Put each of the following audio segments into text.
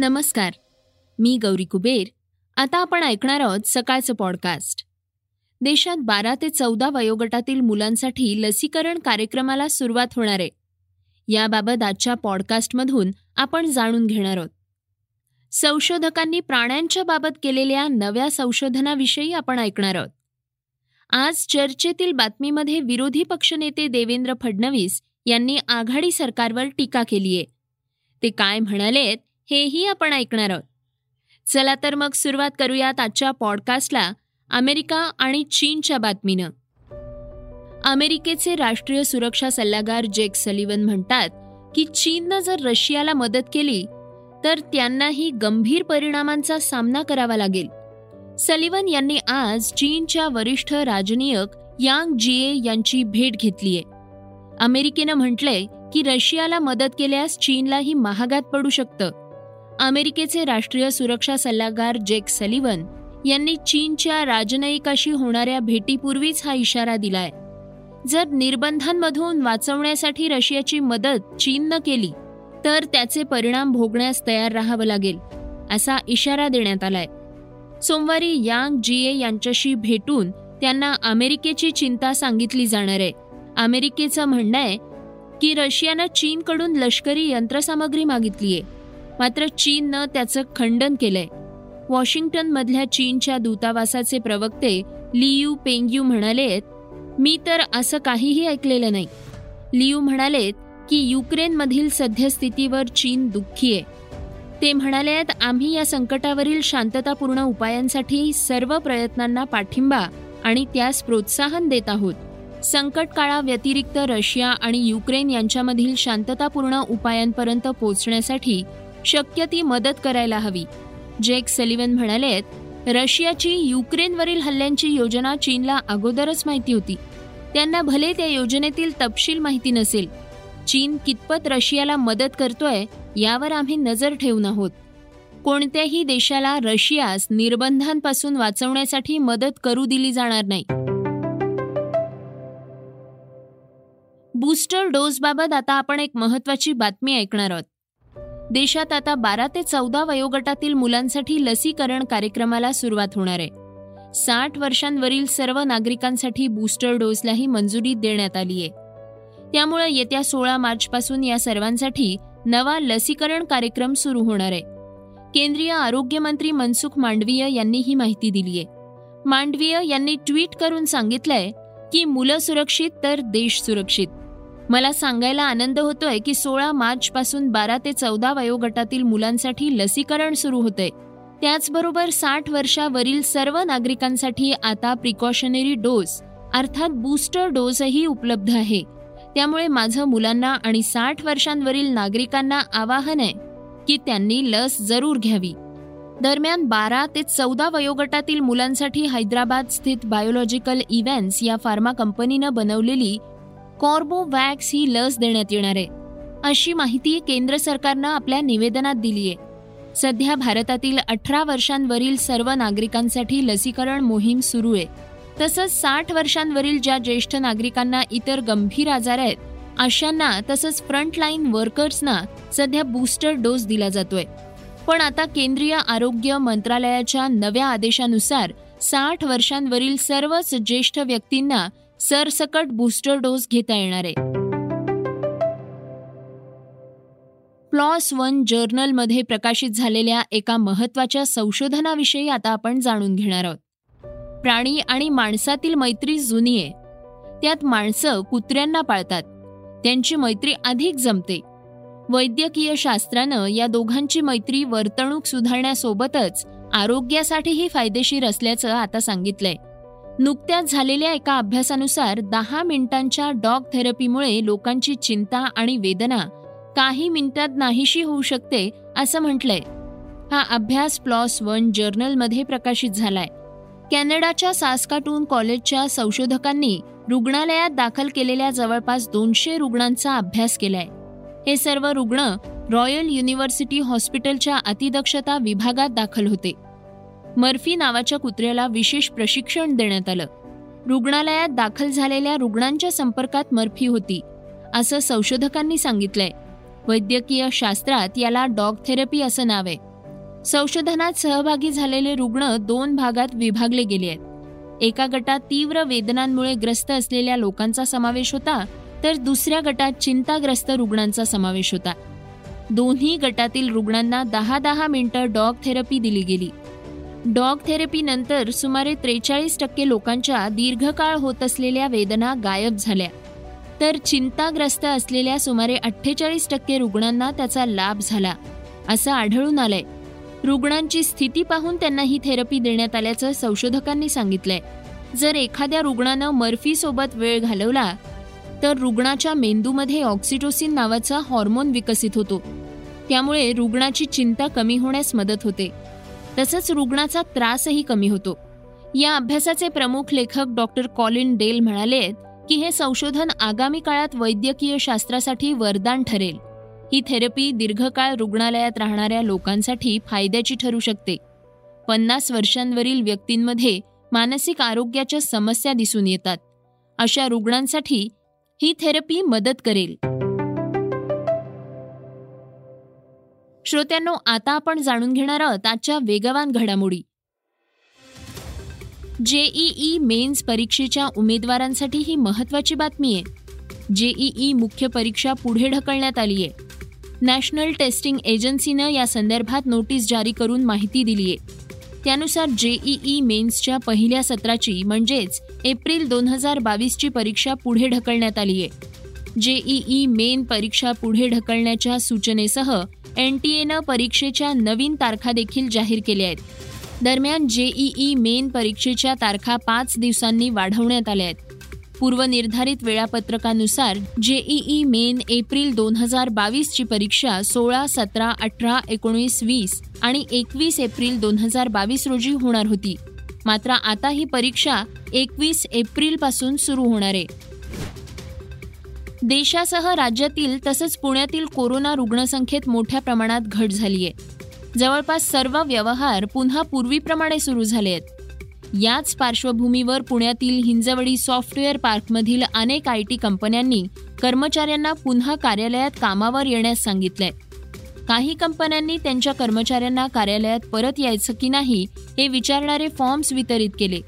नमस्कार. मी गौरी कुबेर. आता आपण ऐकणार आहोत सकाळचं पॉडकास्ट देशात बारा ते चौदा वयोगटातील मुलांसाठी लसीकरण कार्यक्रमाला सुरुवात होणार आहे. याबाबत आजच्या पॉडकास्टमधून आपण जाणून घेणार आहोत. संशोधकांनी प्राण्यांच्या बाबत केलेल्या नव्या संशोधनाविषयी आपण ऐकणार आहोत. आज चर्चेतील बातमीमध्ये विरोधी पक्षनेते देवेंद्र फडणवीस यांनी आघाडी सरकारवर टीका केली आहे ते काय म्हणालेत? हेही आपण ऐकणार आहोत. चला तर मग सुरुवात करूयात आजच्या पॉडकास्टला अमेरिका आणि चीनच्या बातमीनं. अमेरिकेचे राष्ट्रीय सुरक्षा सल्लागार जेक सलिवन म्हणतात की चीननं जर रशियाला मदत केली तर त्यांनाही गंभीर परिणामांचा सामना करावा लागेल. सलिवन यांनी आज चीनच्या वरिष्ठ राजनयिक यांग जिए यांची भेट घेतलीय. अमेरिकेनं म्हटलंय की रशियाला मदत केल्यास चीनलाही महागात पडू शकतं. अमेरिकेचे राष्ट्रीय सुरक्षा सल्लागार जेक सलिवन यांनी चीनच्या राजनयिकाशी होणाऱ्या भेटीपूर्वीच हा इशारा दिलाय. जर निर्बंधांमधून वाचवण्यासाठी रशियाची मदत चीननं केली तर त्याचे परिणाम भोगण्यास तयार राहावं लागेल असा इशारा देण्यात आलाय. सोमवारी यांग जीए यांच्याशी भेटून त्यांना अमेरिकेची चिंता सांगितली जाणार आहे. अमेरिकेचं म्हणणं आहे की रशियानं चीनकडून लष्करी यंत्रसामग्री मागितलीय. मात्र चीननं त्याचं खंडन केलंय. वॉशिंग्टनमधल्या चीनच्या दूतावासाचे प्रवक्ते लियू पेंग्यू म्हणालेत मी तर असं काहीही ऐकलेलं नाही. लियू म्हणालेत की युक्रेनमधील सद्यस्थितीवर चीन दुःखी आहे. ते म्हणालेत आम्ही या संकटावरील शांततापूर्ण उपायांसाठी सर्व प्रयत्नांना पाठिंबा आणि त्यास प्रोत्साहन देत आहोत. संकट काळाव्यतिरिक्त रशिया आणि युक्रेन यांच्यामधील शांततापूर्ण उपायांपर्यंत पोहोचण्यासाठी शक्य ती मदत करायला हवी. जेक सलिवन म्हणालेत रशियाची युक्रेनवरील हल्ल्यांची योजना चीनला अगोदरच माहिती होती. त्यांना भले त्या योजनेतील तपशील माहिती नसेल. चीन कितपत रशियाला मदत करतोय यावर आम्ही नजर ठेवून आहोत. कोणत्याही देशाला रशियास निर्बंधांपासून वाचवण्यासाठी मदत करू दिली जाणार नाही. बूस्टर डोसबाबत आता आपण एक महत्वाची बातमी ऐकणार आहोत. देशात आता बारा ते चौदा वयोगटातील मुलांसाठी लसीकरण कार्यक्रमाला सुरुवात होणार आहे. साठ वर्षांवरील सर्व नागरिकांसाठी बूस्टर डोसलाही मंजुरी देण्यात आली आहे. त्यामुळे येत्या सोळा मार्चपासून या सर्वांसाठी नवा लसीकरण कार्यक्रम सुरू होणार आहे. केंद्रीय आरोग्यमंत्री मनसुख मांडवीय यांनी ही माहिती दिली आहे. मांडवीय यांनी ट्विट करून सांगितलंय की मुलं सुरक्षित तर देश सुरक्षित. मला सांगायला आनंद होतोय की सोळा मार्च पासून बारा ते चौदा वयोगटातील मुलांसाठी लसीकरण सुरू होतंय. त्याचबरोबर साठ वर्षावरील सर्व नागरिकांसाठी आता प्रिकॉशनरी डोस अर्थात बूस्टर डोसही उपलब्ध आहे. त्यामुळे माझं मुलांना आणि साठ वर्षांवरील नागरिकांना आवाहन आहे की त्यांनी लस जरूर घ्यावी. दरम्यान बारा ते चौदा वयोगटातील मुलांसाठी हैदराबाद स्थित बायोलॉजिकल इव्हेंट्स या फार्मा कंपनीनं बनवलेली कॉर्बोवॅक्स ही लस देण्यात येणार आहे. अशी माहिती केंद्र सरकारनं आपल्या निवेदनात दिली आहे. सध्या भारतातील अठरा वर्षांवरील सर्व नागरिकांसाठी लसीकरण मोहीम सुरू आहे. तसंच साठ वर्षांवरील ज्या ज्येष्ठ नागरिकांना इतर गंभीर आजार आहेत अशांना तसंच फ्रंटलाईन वर्कर्सना सध्या बूस्टर डोस दिला जातोय. पण आता केंद्रीय आरोग्य मंत्रालयाच्या नव्या आदेशानुसार साठ वर्षांवरील सर्वच ज्येष्ठ व्यक्तींना सरसकट बूस्टर डोस घेता येणार आहे. प्लॉस वन जर्नलमध्ये प्रकाशित झालेल्या एका महत्त्वाच्या संशोधनाविषयी आता आपण जाणून घेणार आहोत. प्राणी आणि माणसातील मैत्री जुनी आहे. त्यात माणसं कुत्र्यांना पाळतात. त्यांची मैत्री अधिक जमते. वैद्यकीय शास्त्रानं या दोघांची मैत्री वर्तणूक सुधारण्यासोबतच आरोग्यासाठीही फायदेशीर असल्याचं आता सांगितलंय. नुकत्याच झालेल्या एका अभ्यासानुसार दहा मिनिटांच्या डॉग थेरपीमुळे लोकांची चिंता आणि वेदना काही मिनिटात नाहीशी होऊ शकते असं म्हटलंय. हा अभ्यास प्लॉस वन जर्नलमध्ये प्रकाशित झालाय. कॅनडाच्या सास्काटून कॉलेजच्या संशोधकांनी रुग्णालयात दाखल केलेल्या जवळपास दोनशे रुग्णांचा अभ्यास केलाय. हे सर्व रुग्ण रॉयल युनिव्हर्सिटी हॉस्पिटलच्या अतिदक्षता विभागात दाखल होते. मर्फी नावाच्या कुत्र्याला विशेष प्रशिक्षण देण्यात आलं. रुग्णालयात दाखल झालेल्या रुग्णांच्या संपर्कात मर्फी होती असं संशोधकांनी सांगितलंय. वैद्यकीय शास्त्रात याला डॉग थेरपी असं नाव आहे. संशोधनात सहभागी झालेले रुग्ण दोन भागात विभागले गेले आहेत. एका गटात तीव्र वेदनांमुळे ग्रस्त असलेल्या लोकांचा समावेश होता तर दुसऱ्या गटात चिंताग्रस्त रुग्णांचा समावेश होता. दोन्ही गटातील रुग्णांना दहा दहा मिनिटं डॉग थेरपी दिली गेली. डॉग थेरपी नंतर सुमारे त्रेचाळीस टक्के लोकांच्या दीर्घकाळ होत असलेल्या वेदना गायब झाल्या. तर चिंताग्रस्त असलेल्या सुमारे अठ्ठेचाळीस टक्के रुग्णांना त्याचा लाभ झाला असं आढळून आलंय. रुग्णांची स्थिती पाहून त्यांना ही थेरपी देण्यात आल्याचं संशोधकांनी सांगितलंय. जर एखाद्या रुग्णानं मर्फी सोबत वेळ घालवला तर रुग्णाच्या मेंदूमध्ये ऑक्सिटोसिन नावाचा हॉर्मोन विकसित होतो. त्यामुळे रुग्णाची चिंता कमी होण्यास मदत होते. तसंच रुग्णाचा त्रासही कमी होतो. या अभ्यासाचे प्रमुख लेखक डॉक्टर कॉलिन डेल म्हणाले की हे संशोधन आगामी काळात वैद्यकीय शास्त्रासाठी वरदान ठरेल. ही थेरपी दीर्घकाळ रुग्णालयात राहणाऱ्या लोकांसाठी फायद्याची ठरू शकते. पन्नास वर्षांवरील व्यक्तींमध्ये मानसिक आरोग्याच्या समस्या दिसून येतात. अशा रुग्णांसाठी ही थेरपी मदत करेल. श्रोत्यांनो आता आपण जाणून घेणार आहोत आजच्या वेगवान घडामोडी. जेईई मेन्स परीक्षेच्या उमेदवारांसाठी ही महत्वाची बातमी आहे. जेईई मुख्य परीक्षा पुढे ढकलण्यात आली आहे. नॅशनल टेस्टिंग एजन्सीनं या संदर्भात नोटीस जारी करून माहिती दिली आहे. त्यानुसार जेईई मेन्सच्या पहिल्या सत्राची म्हणजेच एप्रिल दोन हजार बावीसची परीक्षा पुढे ढकलण्यात आली आहे. जेईई मेन परीक्षा पुढे ढकलण्याच्या सूचनेसह एन टी एनं परीक्षेच्या नवीन तारखा देखील जाहीर केल्या आहेत. दरम्यान जेईई मेन परीक्षेच्या तारखा पाच दिवसांनी वाढवण्यात आल्या आहेत. पूर्वनिर्धारित वेळापत्रकानुसार जेईई मेन एप्रिल दोन हजार बावीसची परीक्षा सोळा सतरा अठरा एकोणीस वीस आणि एकवीस एप्रिल दोन हजार बावीस रोजी होणार होती. मात्र आता ही परीक्षा एकवीस एप्रिलपासून सुरू होणार आहे. देशासह राज्यातील तसंच पुण्यातील कोरोना रुग्णसंख्येत मोठ्या प्रमाणात घट झाली आहे जवळपास सर्व व्यवहार पुन्हा पूर्वीप्रमाणे सुरू झाले आहेत याच पार्श्वभूमीवर पुण्यातील हिंजवडी सॉफ्टवेअर पार्कमधील अनेक आय टी कंपन्यांनी कर्मचाऱ्यांना पुन्हा कार्यालयात कामावर येण्यास सांगितलंय. काही कंपन्यांनी त्यांच्या कर्मचाऱ्यांना कार्यालयात परत यायचं की नाही हे विचारणारे फॉर्म्स वितरित केले.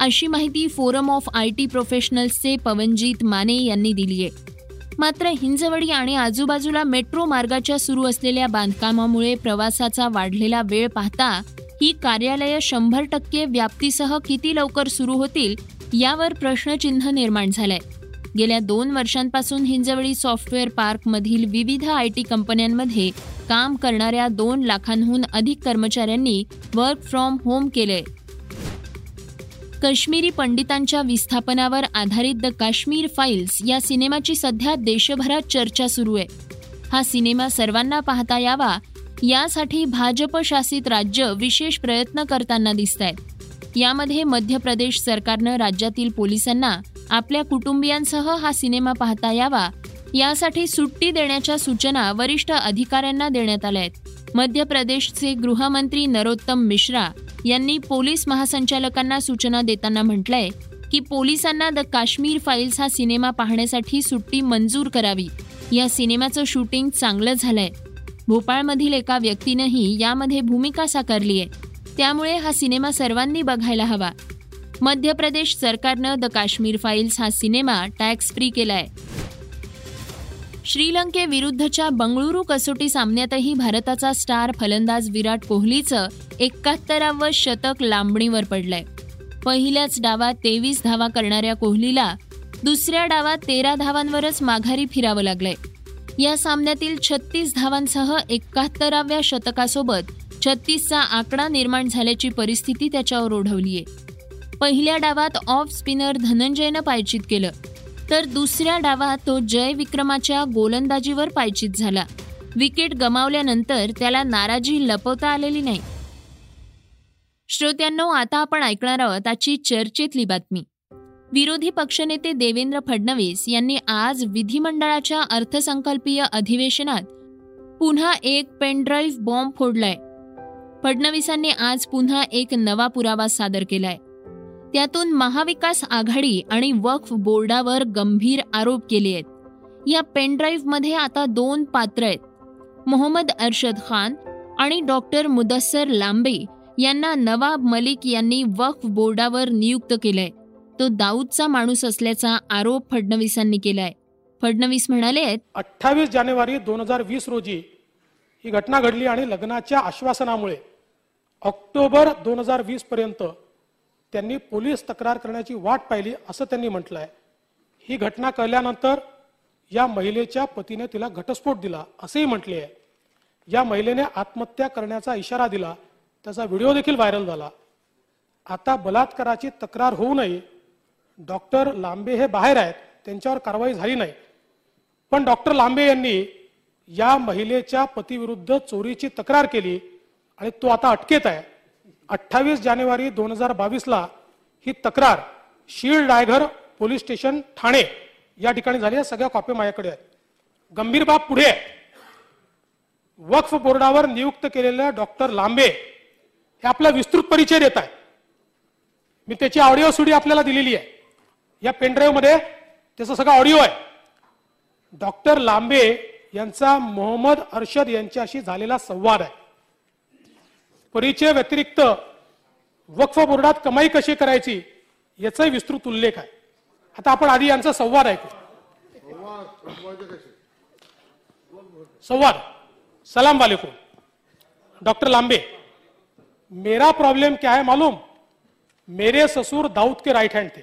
अशी माहिती फोरम ऑफ आय टी प्रोफेशनल्सचे पवनजीत माने यांनी दिली आहे मात्र हिंजवडी आणि आजूबाजूला मेट्रो मार्गाच्या सुरू असलेल्या बांधकामामुळे प्रवासाचा वाढलेला वेळ पाहता ही कार्यालयं शंभर टक्के व्याप्तीसह किती लवकर सुरू होतील यावर प्रश्नचिन्ह निर्माण झालंय. गेल्या दोन वर्षांपासून हिंजवडी सॉफ्टवेअर पार्कमधील विविध आय टी कंपन्यांमध्ये काम करणाऱ्या दोन लाखांहून अधिक कर्मचाऱ्यांनी वर्क फ्रॉम होम केलंय. काश्मीरी पंडितांच्या विस्थापनावर आधारित द काश्मीर फाईल्स या सिनेमाची सध्या देशभरात चर्चा सुरू आहे. हा सिनेमा सर्वांना पाहता यावा यासाठी भाजप शासित राज्य विशेष प्रयत्न करताना दिसत आहेत यामध्ये मध्य प्रदेश सरकारनं राज्यातील पोलिसांना आपल्या कुटुंबियांसह हा सिनेमा पाहता यावा यासाठी सुट्टी देण्याच्या सूचना वरिष्ठ अधिकाऱ्यांना देण्यात आल्या आहेत. मध्य प्रदेशचे गृहमंत्री नरोत्तम मिश्रा यांनी पोलीस महासंचालकांना सूचना देताना म्हटलंय की पोलिसांना द काश्मीर फाईल्स हा सिनेमा पाहण्यासाठी सुट्टी मंजूर करावी. या सिनेमाचं शूटिंग चांगलं झालंय. भोपाळमधील एका व्यक्तीनंही यामध्ये भूमिका साकारली आहे त्यामुळे हा सिनेमा सर्वांनी बघायला हवा. मध्य प्रदेश सरकारनं द काश्मीर फाईल्स हा सिनेमा टॅक्स फ्री केलाय. श्रीलंकेविरुद्धच्या बंगळुरू कसोटी सामन्यातही भारताचा स्टार फलंदाज विराट कोहलीचं एकाहत्तरावं शतक लांबणीवर पडलंय. पहिल्याच डावात तेवीस धावा करणाऱ्या कोहलीला दुसऱ्या डावात तेरा धावांवरच माघारी फिरावं लागलंय. या सामन्यातील छत्तीस धावांसह एकाहत्तराव्या शतकासोबत छत्तीसचा आकडा निर्माण झाल्याची परिस्थिती त्याच्यावर ओढवलीय. पहिल्या डावात ऑफ स्पिनर धनंजयनं पायचित केलं. तर दुसऱ्या डावात तो जय विक्रमाच्या गोलंदाजीवर पायचित झाला. विकेट गमावल्यानंतर त्याला नाराजी लपवता आलेली नाही. श्रोत्यांनो आता आपण ऐकणार आहोत आजची चर्चेतली बातमी. विरोधी पक्षनेते देवेंद्र फडणवीस यांनी आज विधिमंडळाच्या अर्थसंकल्पीय अधिवेशनात पुन्हा एक पेनड्राईव्ह बॉम्ब फोडलाय. फडणवीसांनी आज पुन्हा एक नवा पुरावा सादर केलाय. त्यातून महाविकास आघाडी आणि वक्फ बोर्डावर गंभीर आरोप केले आहेत. या पेनड्राईव्हमध्ये आता दोन पात्र आहेत. मोहम्मद अरशद खान आणि डॉक्टर मुदस्सर लांबे यांना नवाब मलिक यांनी वक्फ बोर्डावर नियुक्त केलंय. तो दाऊदचा माणूस असल्याचा आरोप फडणवीसांनी केलाय. फडणवीस म्हणाले अठ्ठावीस जानेवारी दोन हजार वीस रोजी ही घटना घडली आणि लग्नाच्या आश्वासनामुळे ऑक्टोबर दोन हजार वीस पर्यंत त्यांनी पोलीस तक्रार करण्याची वाट पाहिली असं त्यांनी म्हटलं आहे ही घटना कळल्यानंतर या महिलेच्या पतीने तिला घटस्फोट दिला असेही म्हटले आहे या महिलेने आत्महत्या करण्याचा इशारा दिला. त्याचा व्हिडिओ देखील व्हायरल झाला. आता बलात्काराची तक्रार होऊ नये. डॉक्टर लांबे हे बाहेर आहेत त्यांच्यावर कारवाई झाली नाही. पण डॉक्टर लांबे यांनी या महिलेच्या पतीविरुद्ध चोरीची तक्रार केली आणि तो आता अटकेत आहे. अठ्ठावीस जानेवारी दोन हजार बावीसला ही तक्रार शीळ डायघर पोलीस स्टेशन ठाणे या ठिकाणी झाली. आहे सगळ्या कॉप्या माझ्याकडे आहेत. गंभीर बाब पुढे आहे. वक्फ बोर्डावर नियुक्त केलेल्या डॉक्टर लांबे हे आपला विस्तृत परिचय देत आहे मी त्याची ऑडिओ सुडी आपल्याला दिलेली आहे. या पेनड्राईव्हमध्ये त्याचा सगळा ऑडिओ आहे. डॉक्टर लांबे यांचा मोहम्मद अरशद यांच्याशी झालेला संवाद आहे. परिचय व्यतिरिक्त वक्फ बोर्डात कमाई कशी याचाही विस्तृत उल्लेख आहे. आता आपण आधी संवाद ऐकू. संवाद. सलाम वालेकुम. डॉक्टर लांबे, मेरा प्रॉब्लम क्या है मालूम? मेरे ससुर दाऊद के राइट हैंड थे.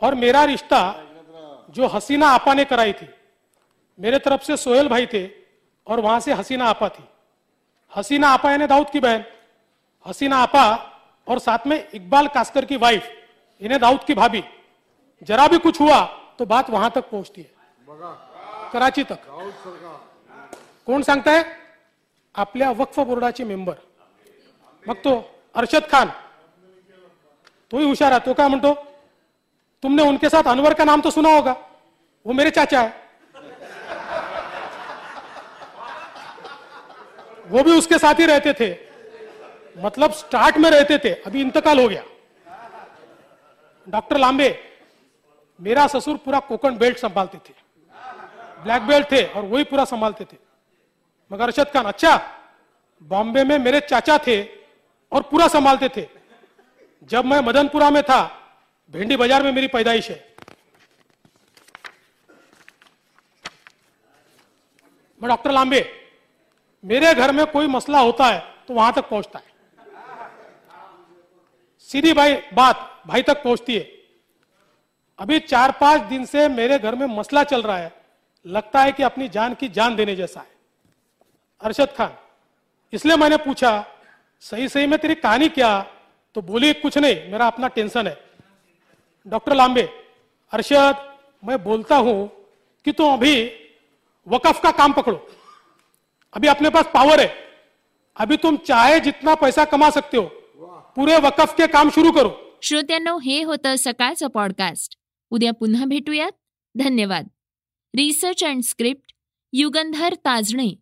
और मेरा रिश्ता जो हसीना आपा ने कराई थी, मेरे तरफ़ से सोहेल भाई थे और वहाँ से हसीना आपा थी। हसीना आपा यानी दाऊद की बहन। हसीना आपा और साथ में इकबाल कास्कर की वाइफ इन्हें दाऊद की भाभी। जरा भी कुछ हुआ तो बात वहाँ तक पहुँचती है। कराची तक। कौन कोण सांगताय आपल्या वक्फ बोर्डाचे मेंबर। मग तो अरशद खान। तोही हुशार है तो क्या म्हणतो? तुमने उनके साथ अनवर का नाम तो सुना होगा? वो मेरे चाचा है। वो भी उसके साथ ही रहते थे। मतलब स्टार्ट में रहते थे, अभी इंतकाल हो गया। डॉक्टर लांबे, मेरा ससुर पूरा कोकण बेल्ट संभालते थे। ब्लैक बेल्ट थे और वही पूरा संभालते थे। मगर अरशद खान अच्छा बॉम्बे में मेरे चाचा थे और पूरा संभालते थे। जब मैं मदनपुरा में था, भिंडी बाज़ार में मेरी पैदाइश है। मैं डॉक्टर लांबे मेरे घर में कोई मसला होता है तो वहाँ तक पहुँचता है। सीधी भाई, बात भाई तक पहुँचती है। अभी चार पाँच दिन से मेरे घर में मसला चल रहा है। लगता है कि अपनी जान की जान देने जैसा है। अरशद खान, इसलिए मैंने पूछा, सही सही में तेरी कहानी क्या? तो बोली, कुछ नहीं, मेरा अपना टेंशन है। डॉक्टर लांबे, अरशद, मैं बोलता हूँ कि तुम अभी वकफ का काम पकड़ो। अभी अपने पास पावर है। अभी तुम चाहे जितना पैसा कमा सकते हो पुरे वकफ के काम शुरू करो। श्रोत्यांनो हे होतं सकाळचं पॉडकास्ट उद्या पुन्हा भेटूयात. धन्यवाद. Research and script Yugandhar Tajane.